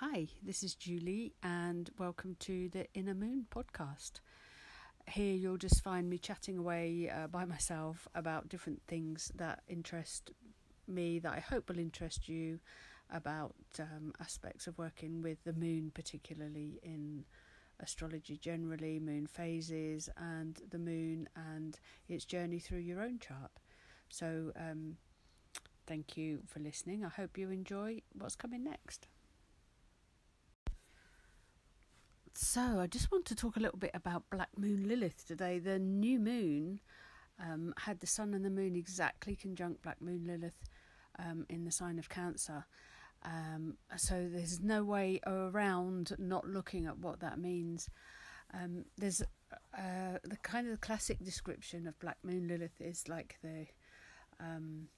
Hi, this is Julie, and welcome to the Inner Moon podcast. Here, you'll just find me chatting away uh, by myself about different things that interest me, that I hope will interest you, about um, aspects of working with the moon, particularly in astrology generally, moon phases, and the moon and its journey through your own chart. So, um, thank you for listening. I hope you enjoy what's coming next. So, I just want to talk a little bit about Black Moon Lilith today. The new moon um, had the sun and the moon exactly conjunct Black Moon Lilith um, in the sign of Cancer. Um, so, there's no way around not looking at what that means. Um, there's uh, the kind of classic description of Black Moon Lilith is like the um,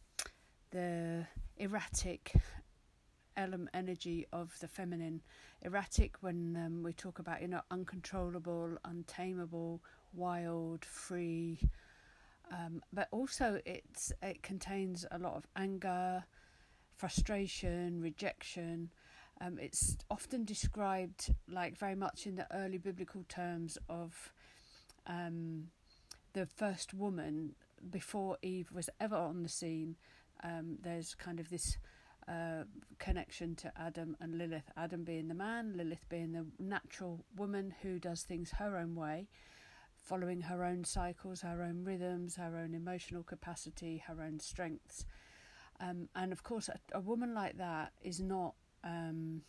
the erratic element energy of the feminine. Erratic when um, we talk about you know uncontrollable untamable wild free. Um, but also it's it contains a lot of anger frustration rejection. Um, it's often described like very much in the early biblical terms of um, the first woman before eve was ever on the scene. Um, there's kind of this uh, connection to Adam and Lilith. Adam being the man, Lilith being the natural woman who does things her own way, following her own cycles, her own rhythms, her own emotional capacity, her own strengths. Um, and of course, a, a, woman like that is not um,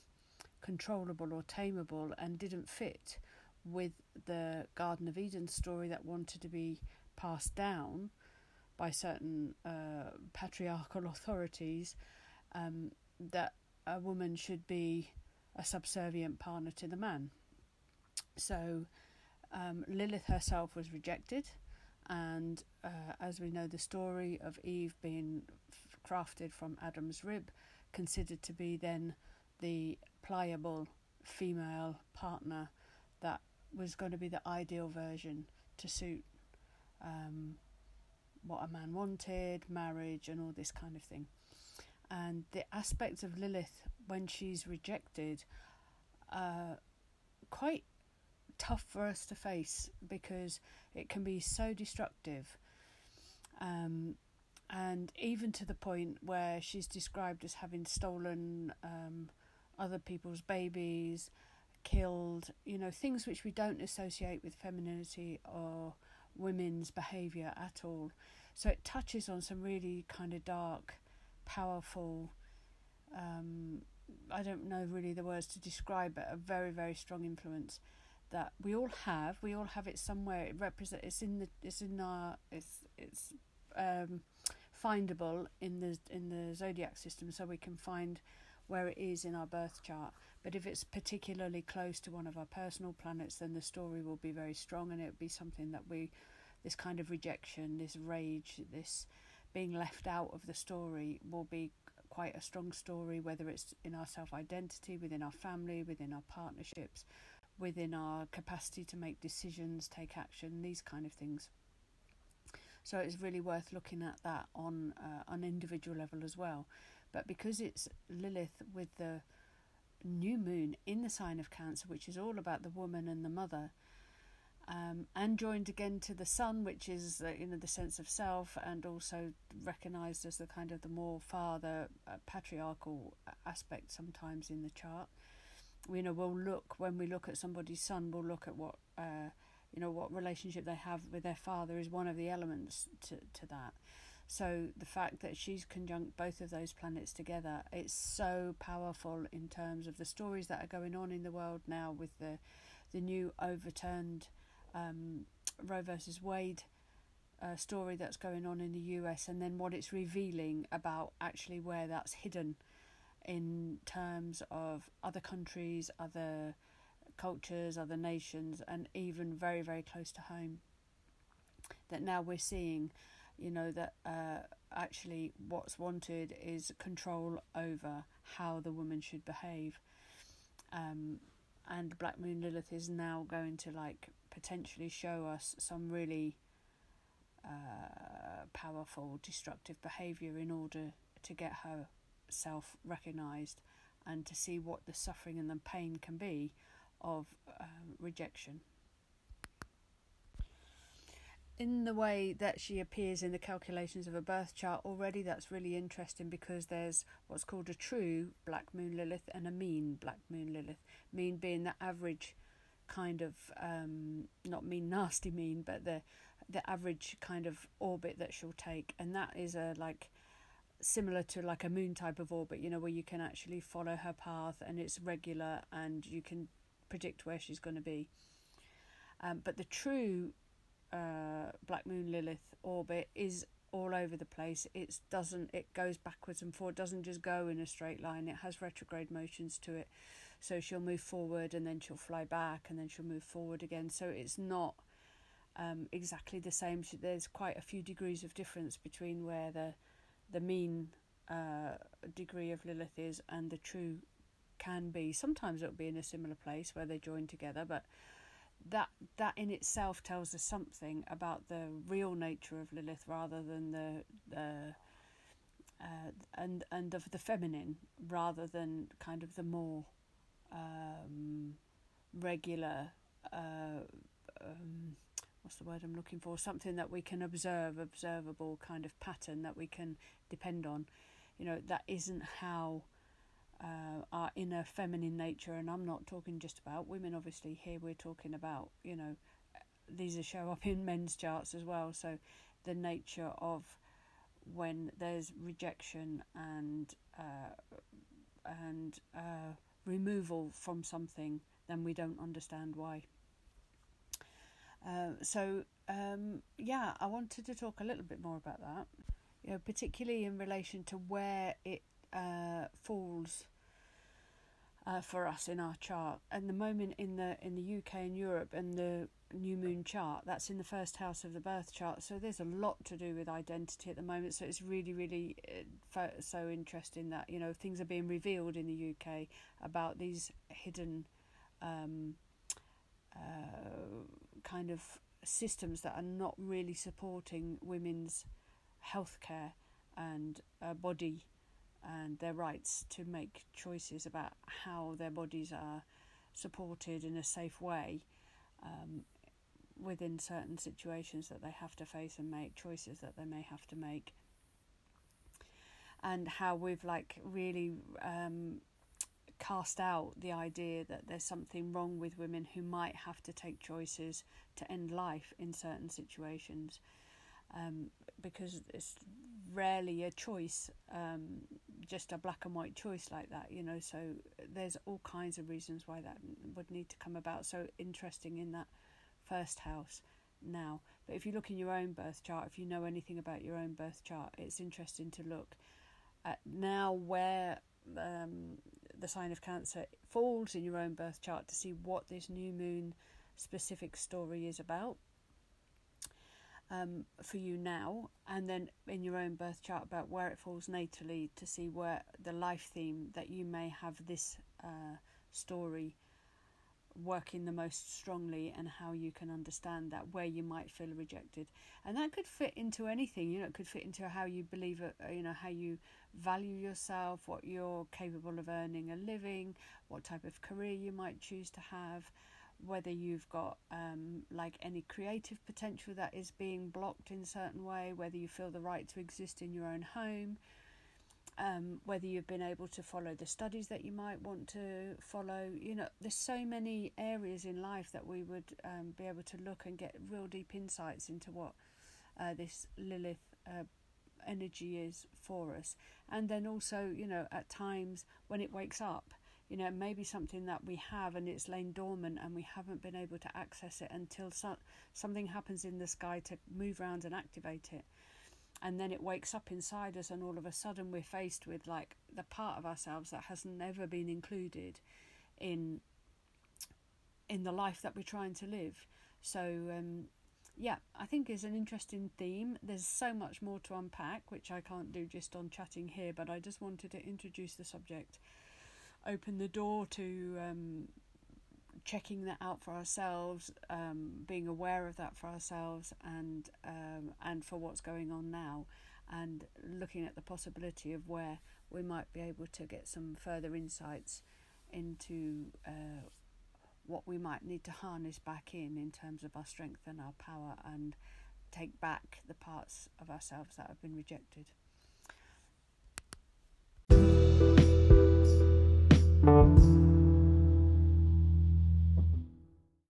controllable or tameable and didn't fit with the Garden of Eden story that wanted to be passed down by certain uh, patriarchal authorities um, that a woman should be a subservient partner to the man. So um, Lilith herself was rejected, and uh, as we know, the story of Eve being crafted from Adam's rib, considered to be then the pliable female partner that was going to be the ideal version to suit um, what a man wanted, marriage, and all this kind of thing and the aspects of Lilith when she's rejected are quite tough for us to face because it can be so destructive. Um, and even to the point where she's described as having stolen um, other people's babies, killed, you know, things which we don't associate with femininity or women's behaviour at all. So it touches on some really kind of dark powerful, um, I don't know really the words to describe it, a very, very strong influence that we all have. We all have it somewhere. It represent. It's in the. It's in our. It's it's um, findable in the in the zodiac system, so we can find where it is in our birth chart. But if it's particularly close to one of our personal planets, then the story will be very strong, and it will be something that we, this kind of rejection, this rage, this being left out of the story will be quite a strong story, whether it's in our self identity, within our family, within our partnerships, within our capacity to make decisions, take action, these kind of things. So it's really worth looking at that on uh, an individual level as well. But because it's Lilith with the new moon in the sign of Cancer, which is all about the woman and the mother, um, and joined again to the sun, which is uh, you know the sense of self, and also recognised as the kind of the more father uh, patriarchal aspect sometimes in the chart. You know, we'll look when we look at somebody's sun, we'll look at what uh, you know what relationship they have with their father is one of the elements to to that. So the fact that she's conjunct both of those planets together, it's so powerful in terms of the stories that are going on in the world now with the the new overturned um, Roe versus Wade uh, story that's going on in the US, and then what it's revealing about actually where that's hidden in terms of other countries, other cultures, other nations, and even very, very close to home. That now we're seeing, you know, that uh, actually what's wanted is control over how the woman should behave. Um, and Black Moon Lilith is now going to like potentially show us some really uh, powerful destructive behavior in order to get herself recognized and to see what the suffering and the pain can be of uh, rejection. In the way that she appears in the calculations of a birth chart already, that's really interesting because there's what's called a true black moon Lilith and a mean black moon Lilith. Mean being the average kind of um, not mean nasty mean, but the the average kind of orbit that she'll take, and that is a like similar to like a moon type of orbit, you know, where you can actually follow her path and it's regular and you can predict where she's going to be. Um, but the true uh, Black Moon Lilith orbit is all over the place. It doesn't. It goes backwards and forward. Doesn't just go in a straight line. It has retrograde motions to it. So she'll move forward and then she'll fly back and then she'll move forward again. So it's not um, exactly the same. There's quite a few degrees of difference between where the the mean uh, degree of Lilith is and the true can be. Sometimes it'll be in a similar place where they join together, but that that in itself tells us something about the real nature of Lilith rather than the the uh, and and of the feminine rather than kind of the more um, regular uh, um, what's the word I'm looking for? Something that we can observe, observable kind of pattern that we can depend on. You know, that isn't how uh, our inner feminine nature, and I'm not talking just about women, obviously, here we're talking about, you know, these are show up in men's charts as well. So the nature of when there's rejection and uh, and uh, removal from something, then we don't understand why. Uh, so um, yeah, I wanted to talk a little bit more about that, you know, particularly in relation to where it uh, falls uh, for us in our chart. And the moment in the in the UK and Europe and the new moon chart, that's in the first house of the birth chart. So there's a lot to do with identity at the moment. So it's really, really uh, so interesting that you know things are being revealed in the UK about these hidden. Um, uh, kind of systems that are not really supporting women's healthcare and uh, body and their rights to make choices about how their bodies are supported in a safe way um, within certain situations that they have to face and make choices that they may have to make. And how we've like really um, cast out the idea that there's something wrong with women who might have to take choices to end life in certain situations. Um, because it's rarely a choice, um, just a black and white choice like that, you know. So there's all kinds of reasons why that would need to come about. So interesting in that first house now. But if you look in your own birth chart, if you know anything about your own birth chart, it's interesting to look at now where um, the sign of Cancer falls in your own birth chart to see what this new moon specific story is about um, for you now, and then in your own birth chart about where it falls natally to see where the life theme that you may have this uh, story working the most strongly and how you can understand that where you might feel rejected. And that could fit into anything you know it could fit into how you believe uh, you know how you value yourself what you're capable of earning a living what type of career you might choose to have whether you've got um, like any creative potential that is being blocked in certain way whether you feel the right to exist in your own home um, whether you've been able to follow the studies that you might want to follow. You know, there's so many areas in life that we would um, be able to look and get real deep insights into what uh, this Lilith uh, energy is for us. And then also, you know, at times when it wakes up, you know, maybe something that we have and it's lain dormant and we haven't been able to access it until so- something happens in the sky to move around and activate it. And then it wakes up inside us and all of a sudden we're faced with like the part of ourselves that has never been included in in the life that we're trying to live. So um, yeah i think is an interesting theme. There's so much more to unpack which i can't do just on chatting here but i just wanted to introduce the subject open the door to um, checking that out for ourselves, um, being aware of that for ourselves, and um, and for what's going on now, and looking at the possibility of where we might be able to get some further insights into uh, what we might need to harness back in in terms of our strength and our power and take back the parts of ourselves that have been rejected.